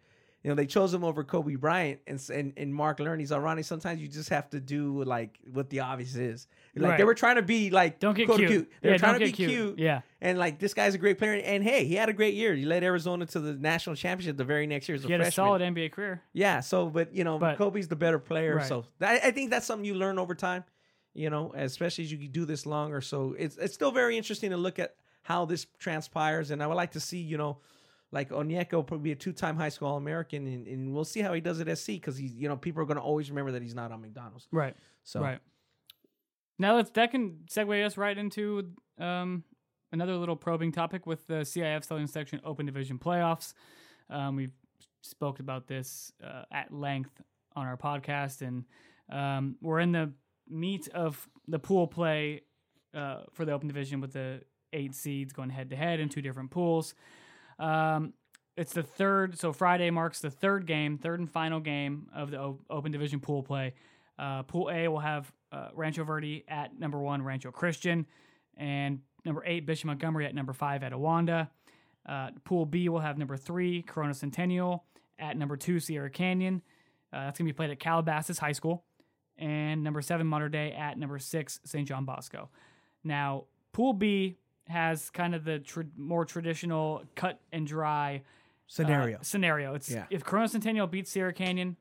you know they chose him over Kobe Bryant and and, and Mark Learn. He's ironic. Sometimes you just have to do like what the obvious is. Like they were trying to be like don't get quote, cute. They yeah, were trying to be get cute. Yeah. And like this guy's a great player. And hey, he had a great year. He led Arizona to the national championship the very next year as a He had a solid NBA career. Yeah, so but you know, But- Kobe's the better player. Right. So I, I think that's something you learn over time. You know, especially as you do this longer. So it's it's still very interesting to look at how this transpires, and I would like to see you know, like Onyeka will probably be a two time high school All American, and, and we'll see how he does at SC because he's you know people are going to always remember that he's not on McDonald's. Right. So Right. Now let's that can segue us right into um, another little probing topic with the CIF Southern Section Open Division playoffs. Um, we've spoke about this uh, at length on our podcast, and um, we're in the meat of the pool play uh, for the Open Division with the eight seeds going head to head in two different pools. Um, it's the third, so Friday marks the third game, third and final game of the o- Open Division pool play. Uh, pool A will have uh, Rancho Verde at number one, Rancho Christian, and number eight, Bishop Montgomery at number five, at Etiwanda. Uh, pool B will have number three, Corona Centennial, at number two, Sierra Canyon. Uh, that's going to be played at Calabasas High School. And number seven, Mater Dei, at number six, St. John Bosco. Now, Pool B has kind of the tr- more traditional cut and dry scenario. uh, scenario. It's Yeah. if Corona Centennial beats Sierra Canyon,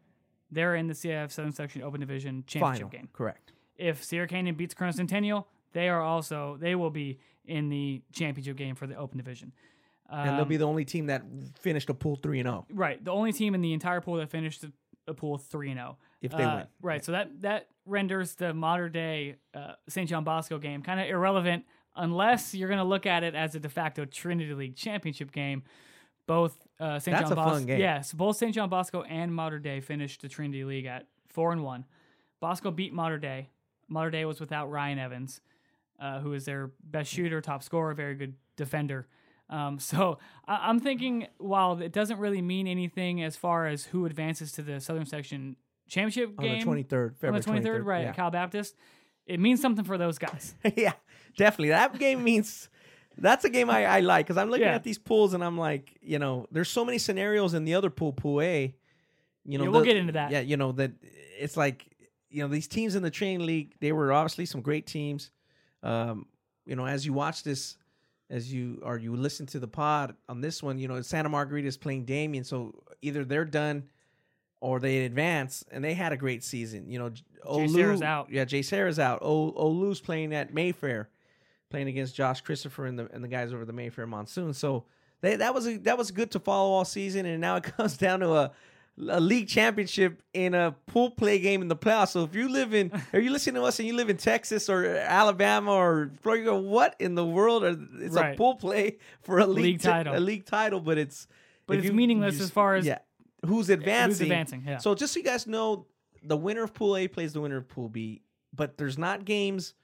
they're in the CIF Southern Section Open Division championship Final, game. correct. If Sierra Canyon beats Corona Centennial, they are also they will be in the championship game for the Open Division. and they'll Um, be the only team that finished a pool three and zero right, the only team in the entire pool that finished a pool three and zero. if they Uh, win. Right. So that that renders the Mater Dei uh, St. John Bosco game kind of irrelevant unless you're going to look at it as a de facto Trinity League championship game. Both uh, St. That's John Bosco, yes, both St. John Bosco and Mater Dei finished the Trinity League at four and one. Bosco beat Mater Dei. Mater Dei was without Ryan Evans, uh, who is their best shooter, top scorer, very good defender. Um, <laughs> so I- I'm thinking, while it doesn't really mean anything as far as who advances to the Southern Section championship On game the twenty third, on the February 23rd, right, Yeah. Cal Baptist, it means something for those guys. <laughs> yeah, definitely. That game means that's a game I, I like because I'm looking Yeah. at these pools and I'm like, you know, there's so many scenarios in the other pool, pool A. You know, Yeah, we'll the- get into that. Yeah, you know that it's like you know these teams in the Trinity League, they were obviously some great teams. Um, you know, as you watch this, as you or you listen to the pod on this one, you know Santa Margarita is playing Damien, so either they're done or they advance, and they had a great season. You know, JSerra's out. Yeah, JSerra's out. O Olu's playing at Mayfair, playing against Josh Christopher and the and the guys over the Mayfair Monsoon. So they, that was a, that was good to follow all season, and now it <laughs> comes down to a a league championship in a pool play game in the playoffs. So if you live in, <laughs> are you listening to us and you live in Texas or Alabama or Florida, what in the world? Are, it's Right. a pool play <laughs> for a league, League ti- title. a league title, but it's But it's meaningless you as far as yeah, who's advancing. Who's advancing, yeah. So just so you guys know, the winner of Pool A plays the winner of Pool B, but there's not games.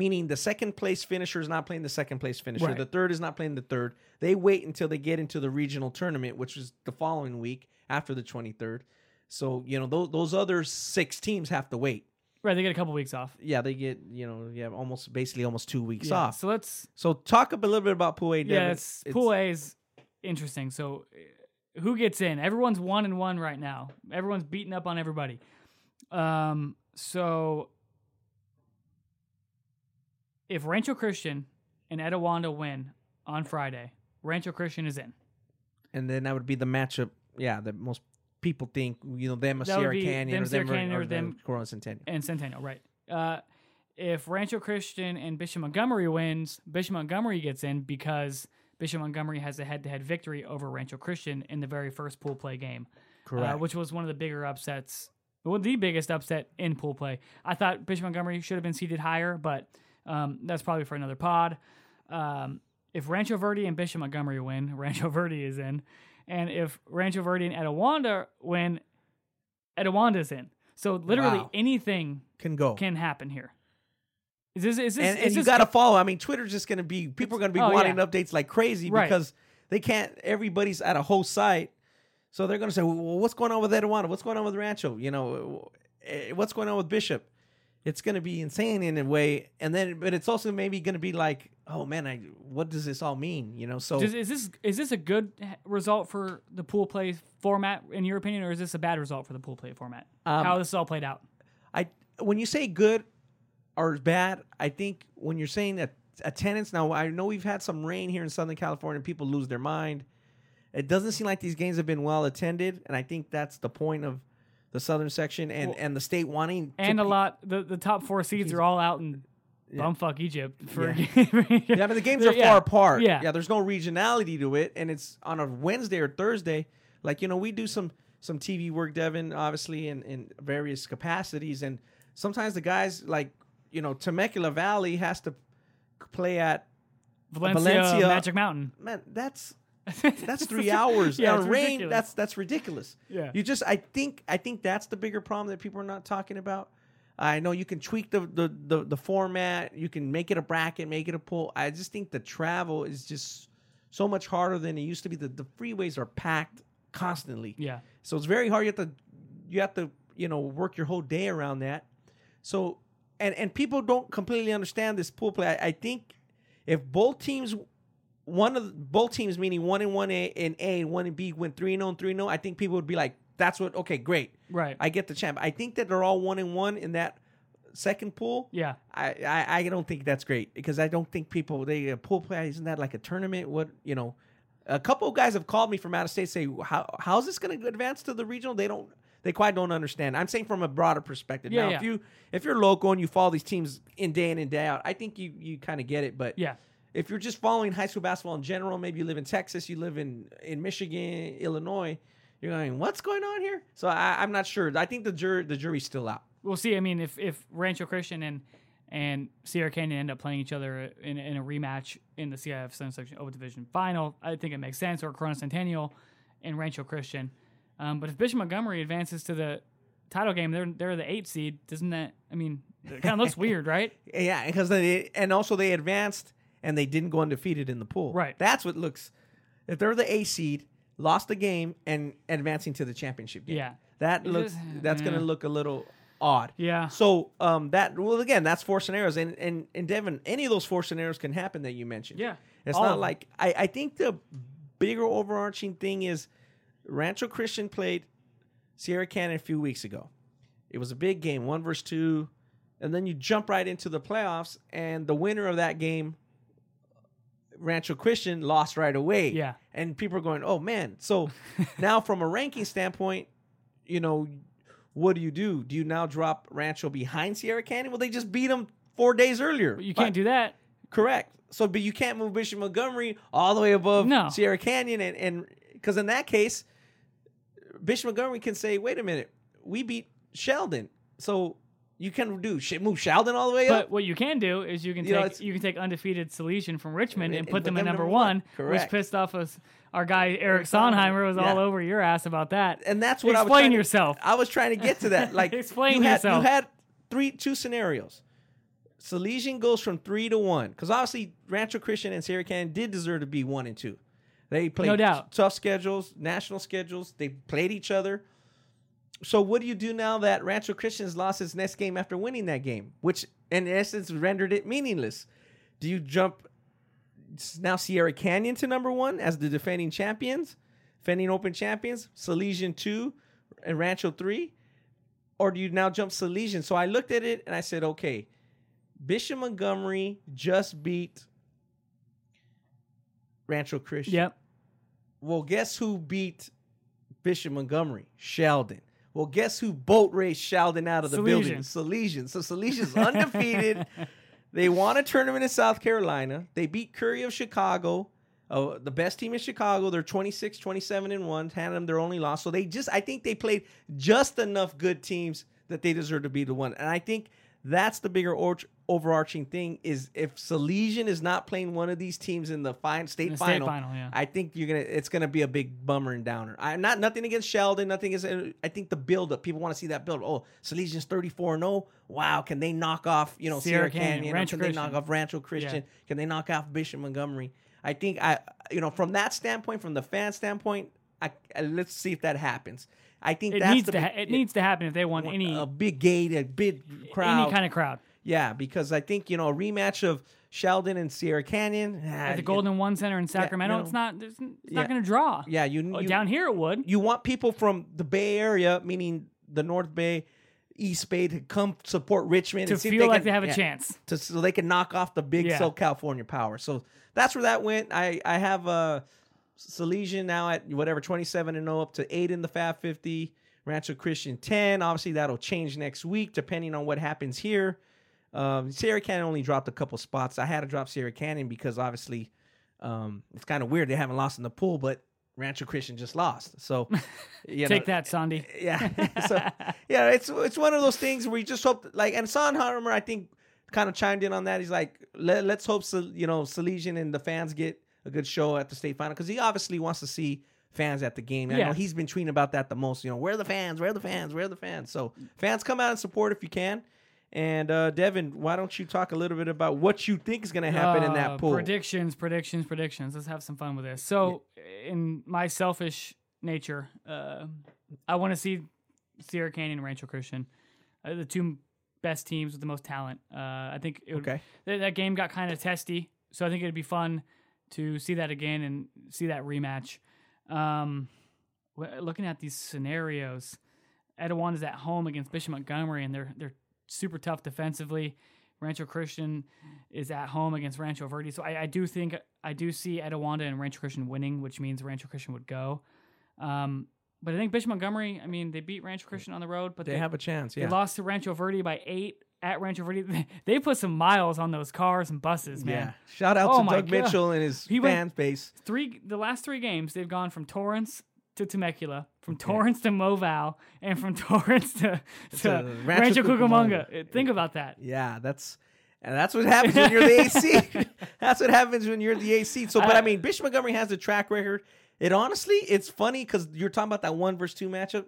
Meaning the second place finisher is not playing the second place finisher. Right. The third is not playing the third. They wait until they get into the regional tournament, which is the following week after the 23rd. So, you know, those, those other six teams have to wait. right. They get a couple weeks off. Yeah, they get, you know, yeah, almost basically almost two weeks Yeah, off. So let's So talk a little bit about Pool A, Devin. yeah, it's, Pool A is interesting. So uh, who gets in? Everyone's one and one right now. Everyone's beating up on everybody. Um, so if Rancho Christian and Etiwanda win on Friday, Rancho Christian is in. And then that would be the matchup, yeah, that most people think, you know, them, a Sierra Canyon, them, or Sierra them, Canyon, or, or them them- Corona Centennial. and Centennial, right? Uh, if Rancho Christian and Bishop Montgomery wins, Bishop Montgomery gets in because Bishop Montgomery has a head-to-head victory over Rancho Christian in the very first pool play game, Correct. uh, which was one of the bigger upsets, well, the biggest upset in pool play. I thought Bishop Montgomery should have been seated higher, but um, that's probably for another pod. Um, if Rancho Verde and Bishop Montgomery win, <laughs> Rancho Verde is in, and if Rancho Verde and Etiwanda win, Etiwanda's in. So literally Wow. anything Can go. can happen here. Is this is this and, is and you got to follow. I mean, Twitter's just going to be people are going to be oh, wanting yeah. updates like crazy Right. because they can't. Everybody's at a whole site, so they're going to say, "Well, what's going on with Etiwanda? What's going on with Rancho? You know, eh, what's going on with Bishop?" It's going to be insane in a way, and then, but it's also maybe going to be like, "Oh man, I what does this all mean?" You know, so Does- is this is this a good result for the pool play format in your opinion, or is this a bad result for the pool play format? Um, How this all played out? I when you say good or bad, I think when you're saying that attendance. Now I know we've had some rain here in Southern California. People lose their mind. It doesn't seem like these games have been well attended, and I think that's the point of the southern section and Well, and the state wanting And a lot the, the top four seeds are all out in bumfuck Egypt for Yeah, but the games <laughs> are Yeah. far apart. Yeah. yeah. There's no regionality to it, and it's on a Wednesday or Thursday. Like you know, we do some some TV work, Devin, obviously, in in various capacities, and sometimes the guys like you know Temecula Valley has to play at Valencia, Valencia- Magic Mountain. man. That's <laughs> that's three hours. Yeah, rain. ridiculous. That's that's ridiculous. Yeah. You just I think I think that's the bigger problem that people are not talking about. I know you can tweak the the the, the format. You can make it a bracket, make it a pool. I just think the travel is just so much harder than it used to be. The the freeways are packed constantly. yeah. So it's very hard. You have to you have to you know work your whole day around that. So and and people don't completely understand this pool play. I, I think if both teams, one of the, both teams meaning one and one A and A and one in B went three and zero and three and zero, I think people would be like, "That's what okay, great, Right. I get the champ." I think that they're all one and one in that second pool. yeah. I, I, I don't think that's great because I don't think people they uh, pool play isn't that like a tournament? What you know, a couple of guys have called me from out of state say how how's this going to advance to the regional? They don't they quite don't understand. I'm saying from a broader perspective. Yeah, now, yeah. if you if you're local and you follow these teams in day in and day out, I think you you kind of get it. But Yeah. If you're just following high school basketball in general, maybe you live in Texas, you live in in Michigan, Illinois. You're going, what's going on here? So I, I'm not sure. I think the jury the jury's still out. We'll see. I mean, if if Rancho Christian and and Sierra Canyon end up playing each other in, in a rematch in the CIF Southern Section O Division final, I think it makes sense. Or Corona Centennial and Rancho Christian. Um, but if Bishop Montgomery advances to the title game, they're they're the eight seed. Doesn't that? I mean, it kind of looks <laughs> weird, right? Yeah, because they and also they advanced and they didn't go undefeated in the pool. Right. That's what looks. If they're the A seed, lost the game and advancing to the championship game. Yeah. That looks. that's going to look a little odd. Yeah. So um that well again that's four scenarios and and and Devin any of those four scenarios can happen that you mentioned. Yeah. It's All not like I I think the bigger overarching thing is Rancho Christian played Sierra Canyon a few weeks ago. It was a big game, one versus two, and then you jump right into the playoffs, and the winner of that game, Rancho Christian, lost right away. Yeah. and people are going, "Oh man!" So <laughs> now, from a ranking standpoint, you know, what do you do? Do you now drop Rancho behind Sierra Canyon? Well, they just beat them four days earlier. But you can't do that. Correct. So, but you can't move Bishop Montgomery all the way above No. Sierra Canyon, and and because in that case, Bishop Montgomery can say, "Wait a minute, we beat Sheldon, so you can do sh- move Sheldon all the way up. But what you can do is you can You know, take it's- you can take undefeated Salesian from Richmond and, put them at number one, which Correct. pissed off us. Our guy Eric Sondheimer was all Yeah. over your ass about that. And that's what I was Explain trying to- yourself. I was trying to get to that. <laughs> Like, Explain you had, yourself. You had three, two scenarios. Salesian goes from three to one because obviously Rancho Christian and Canyon did deserve to be one and two. They played No doubt. tough schedules, national schedules. They played each other. So what do you do now that Rancho Christian's lost his next game after winning that game, which in essence rendered it meaningless? Do you jump now Sierra Canyon to number one as the defending champions, defending open champions, Salesian two and Rancho three? Or do you now jump Salesian? So I looked at it and I said, okay, Bishop Montgomery just beat Rancho Christian. Yep. Well, guess who beat Bishop Montgomery? Sheldon. Well, guess who boat raced Sheldon out of the building? Salesian. So Salesian's <laughs> undefeated. they won a tournament in South Carolina. They beat Curie of Chicago, uh, the best team in Chicago. They're 26, 27 and 1, handed them their only loss. So they just, I think they played just enough good teams that they deserve to be the one. And I think that's the bigger or- overarching thing is if Salesian is not playing one of these teams in the fine state the state final, final, yeah. I think you're gonna. It's gonna be a big bummer and downer. I am not nothing against Sheldon, nothing is I think the build up. People want to see that build. Oh, Salesian's 34 and 0. Wow, can they knock off you know Sierra Sierra, Canyon, Canyon? Rancho can they knock off Rancho Christian? Can they knock off Bishop Montgomery? I think I you know from that standpoint, from the fan standpoint, I, I- let's see if that happens. I think It that's needs the to ha- it needs to happen if they want any a big gate, a big crowd. any kind of crowd. Yeah, because I think you know a rematch of Sheldon and Sierra Canyon ah, At the you- Golden One Center in Sacramento, no. it's not it's Yeah. not going to draw. Yeah, you, Oh, you down here it would. you want people from the Bay Area, meaning the North Bay, East Bay, to come support Richmond to and see if feel like can- they have a yeah, chance. to so they can knock off the big Yeah. South California power. So that's where that went. I I have uh Salesian now at whatever twenty seven and zero up to eight in the Fab fifty. Rancho Christian ten. Obviously that'll change next week depending on what happens here. Um, Sierra Canyon only dropped a couple spots. I had to drop Sierra Canyon because obviously um, it's kind of weird they haven't lost in the pool, but Rancho Christian just lost. So <laughs> you Take know, that, Sandy. <laughs> yeah. <laughs> so yeah, it's it's one of those things where you just hope like and Sondheimer, I think kind of chimed in on that. He's like, Let, let's hope you know Salesian and the fans get a good show at the state final because he obviously wants to see fans at the game. I Yeah. know he's been tweeting about that the most. You know, where are the fans? Where are the fans? Where are the fans? So fans come out and support if you can. And uh, Devin, why don't you talk a little bit about what you think is going to happen in Uh, that pool? Predictions, predictions, predictions. Let's have some fun with this. So, in my selfish nature, uh, I want to see Sierra Canyon and Rancho Christian, uh, the two best teams with the most talent. Uh, I think it would, Okay. that, that game got kind of testy, so I think it'd be fun to see that again and see that rematch. Um, looking at these scenarios, Etiwanda's at home against Bishop Montgomery, and they're they're super tough defensively. Rancho Christian is at home against Rancho Verde, so I, I do think I do see Etiwanda and Rancho Christian winning, which means Rancho Christian would go. Um, but I think Bishop Montgomery, I mean, they beat Rancho Christian on the road, but They have a chance. Yeah, they lost to Rancho Verde by eight at Rancho Verde. <laughs> They put some miles on those cars and buses, man. Yeah. Shout out Oh to Doug God. Mitchell and his He fan base. Three the last three games they've gone from Torrance to Temecula, from Torrance to Moval, and from <laughs> Torrance to, to Rancho, Rancho Cucamonga. Cucamonga. Eh, think about that. Yeah, that's and that's what happens when you're the AC. <laughs> <laughs> that's what happens when you're the AC. So, but I uh, mean, Bishop Montgomery has a track record. It honestly, it's funny because you're talking about that one versus two matchup.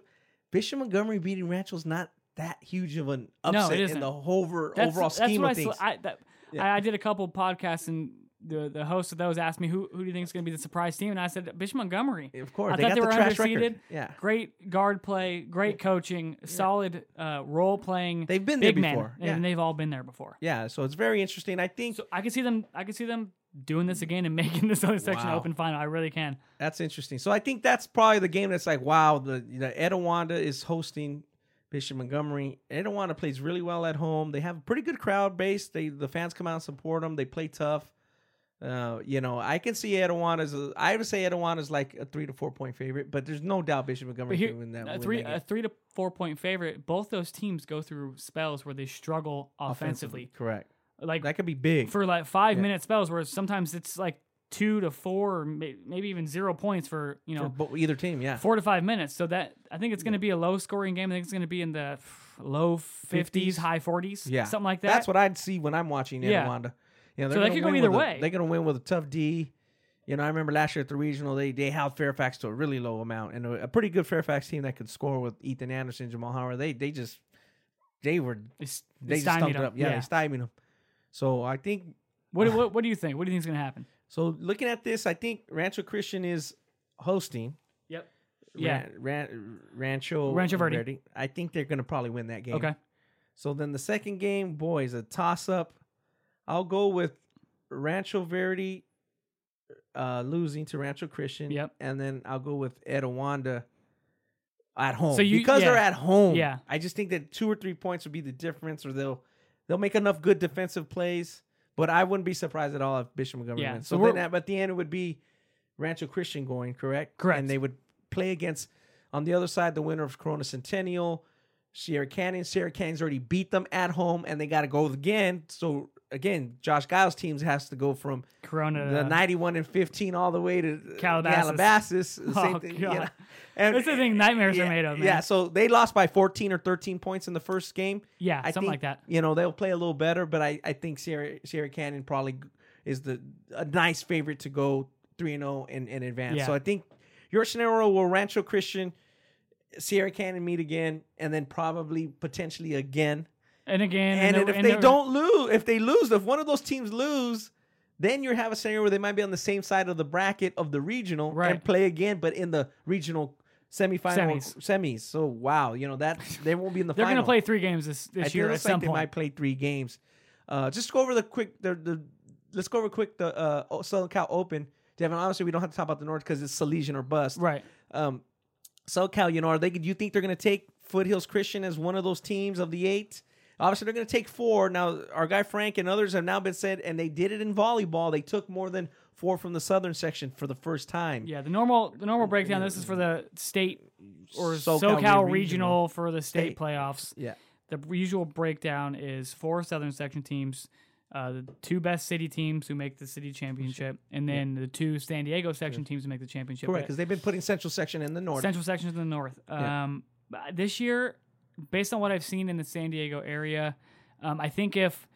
Bishop Montgomery beating Rancho's not that huge of an No, upset in the whole over, overall that's scheme of I, things. sl- I, that, Yeah. I, I did a couple podcasts and the the host of those asked me who who do you think is going to be the surprise team, and I said Bishop Montgomery. of course, I they thought got they the were underseeded. record. Yeah, Great guard play, great coaching, solid uh, role playing. They've been there big men, before. Yeah. and they've all been there before. yeah. So it's very interesting. I think So I can see them. I can see them doing this again and <laughs> making this other section Wow. open final. I really can. That's interesting. So I think that's probably the game that's like, wow, the the Etiwanda is hosting Bishop Montgomery. Etiwanda plays really well at home. They have a pretty good crowd base. They the fans come out and support them. They play tough. Uh, you know, I can see Etiwanda as a, I would say Etiwanda is like a three to four point favorite, but there's no doubt Bishop Montgomery here, can win that. a three a three to four point favorite. Both those teams go through spells where they struggle offensively. correct. Like That could be big. for like five Yeah. minute spells where sometimes it's like two to four, or maybe even zero points for you know bo- either team, yeah. four to five minutes. So that I think it's going to be a low scoring game. I think it's going to be in the low fifties, 50s. high forties, Yeah, something like that. That's what I'd see when I'm watching Yeah. You know, So gonna could go either way. they're going to win with a tough D. You know, I remember last year at the regional, they they held Fairfax to a really low amount, and a, a pretty good Fairfax team that could score with Ethan Anderson, Jamal Howard. They they just they were They, s- they just stumped it them. up. Yeah, they stymied them. So I think What, what what do you think? What do you think is going to happen? so. Looking at this, I think Rancho Christian is hosting. Yep. Yeah. Ran, Ran, Rancho Rancho Verde. I think they're going to probably win that game. Okay. So then the second game, boys, a toss up. I'll go with Rancho Verde uh, losing to Rancho Christian. Yep. And then I'll go with Etiwanda at home. So you- because they're at home. Yeah. I just think that two or three points would be the difference, or they'll they'll make enough good defensive plays. But I wouldn't be surprised at all if Bishop Montgomery Yeah, wins. so So, then at, at the end it would be Rancho Christian going, correct? Correct. And they would play against on the other side the winner of Corona Centennial, Sierra Canyon. Sierra Canyon's already beat them at home, and they got to go again. So again, Josh Giles' teams has to go from Corona. the 91 and 15 all the way to Calabasas. Calabasas. The <laughs> oh, same Oh, thing, God. you know. And- That's the thing nightmares yeah, are made of, man. Yeah, so they lost by 14 or 13 points in the first game. yeah, I something think, like that. You know, they'll play a little better, but I, I think Sierra Sierra Canyon probably is the a nice favorite to go 3 and 0 in in advance. Yeah. So I think your scenario will Rancho Christian Sierra Canyon meet again and then probably potentially again. And again, And, they're- if and they don't lose, if they lose, if one of those teams lose, then you have a scenario where they might be on the same side of the bracket of the regional Right. and play again, but in the regional semifinal Semis. semis. So wow, you know that <laughs> they won't be in the final. they're going to play three games this this year at like some they might play three games. Uh, just go over the quick the the. Let's go over quick the uh, Southern Cal Open, Devin. Honestly, we don't have to talk about the North because it's Salesian or bust. Right. Um, Southern Cal, you know, are they? Do you think they're going to take Foothills Christian as one of those teams of the eight? Obviously, they're going to take four. Now, our guy Frank and others have now been said, and they did it in volleyball. They took more than four from the Southern section for the first time. Yeah, the normal the normal breakdown. This is for the state or SoCal SoCal, regional. regional. for the state State. playoffs. Yeah. The usual breakdown is four Southern section teams, uh, the two best city teams who make the city championship, and then the two San Diego section teams who make the championship. Correct, because they've been putting Central section in the North. Central section in the north. Um, but this year, based on what I've seen in the San Diego area, um, I think if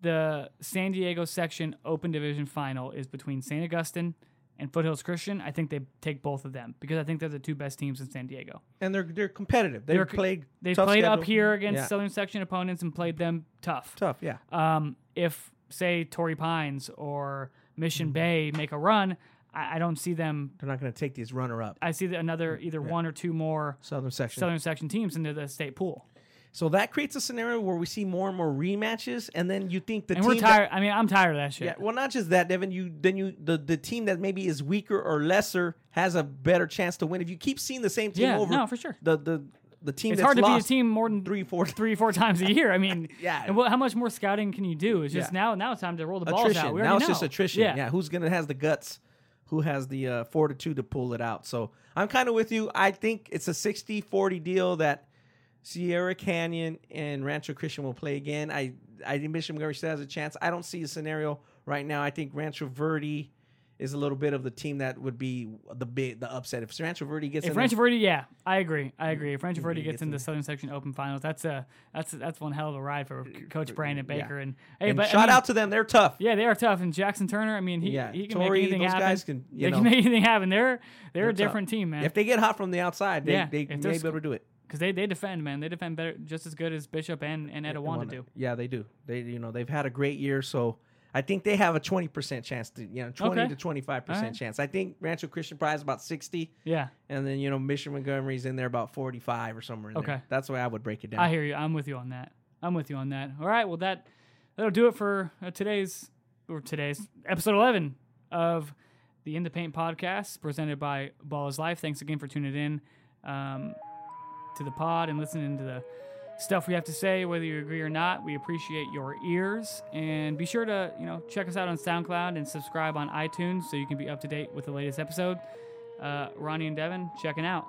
the San Diego section Open Division final is between St. Augustine and Foothills Christian, I think they take both of them because I think they're the two best teams in San Diego. and they're they're competitive. They've They're- played. They've played up here against Yeah. Southern section opponents and played them tough. Tough, yeah. Um, if say Torrey Pines or Mm-hmm. Mission Bay make a run, I, I don't see them. They're not going to take these runner up I see the- another either one or two more Southern section. Southern section teams into the state pool. So that creates a scenario where we see more and more rematches, and then you think the and team we're tired. I mean, I'm tired of that That, shit. yeah, well, not just that, Devin. You then you the the team that maybe is weaker or lesser has a better chance to win. If you keep seeing the same team Yeah, over, no, for sure. The the the team It's that's hard to beat a team more than three four three, four times a <laughs> year. I mean, <laughs> Yeah. And what, how much more scouting can you do? It's just Yeah. now. Now it's time to roll the balls attrition. out. We now it's just know. attrition. Yeah. Yeah. who's gonna has the guts? Who has the uh, fortitude to pull it out? So I'm kind of with you. I think it's a 60-40 deal that Sierra Canyon and Rancho Christian will play again. I I think Bishop Montgomery still has a chance. I don't see a scenario right now. I think Rancho Verde is a little bit of the team that would be the big the upset. If Rancho Verde gets If in Rancho Verde, yeah, I agree. I agree. If Rancho Verde gets gets in the Southern Section Open Finals, that's a that's that's one hell of a ride uh, for Coach Brandon yeah. Baker. And hey, and but I shout mean, out to them, they're tough. Yeah, they are tough. And Jackson Turner, I mean, he Yeah, he can Torrey, make anything happen. guys can, you they know. can make anything happen. They're they're, They're a different team, man. If they get hot from the outside, they, Yeah, they may be able to do it. because they, they defend, man. They defend better, just as good as Bishop and and Etiwanda do. Yeah, they do. They you know they've had a great year, so I think they have a twenty percent chance to you know twenty Okay. to twenty five percent chance. I think Rancho Christian probably is about sixty, Yeah, and then you know Mission Montgomery's in there about forty five or somewhere. In Okay. there. that's the way I would break it down. I hear you. I'm with you on that. I'm with you on that. All right, well that that'll do it for uh, today's or today's episode 11 of the In the Paint podcast presented by Ballislife. Thanks again for tuning in. Um, to the pod and listening to the stuff we have to say, whether you agree or not. We appreciate your ears. And be sure to, you know, check us out on SoundCloud and subscribe on iTunes so you can be up to date with the latest episode. Uh, Ronnie and Devin, checking out.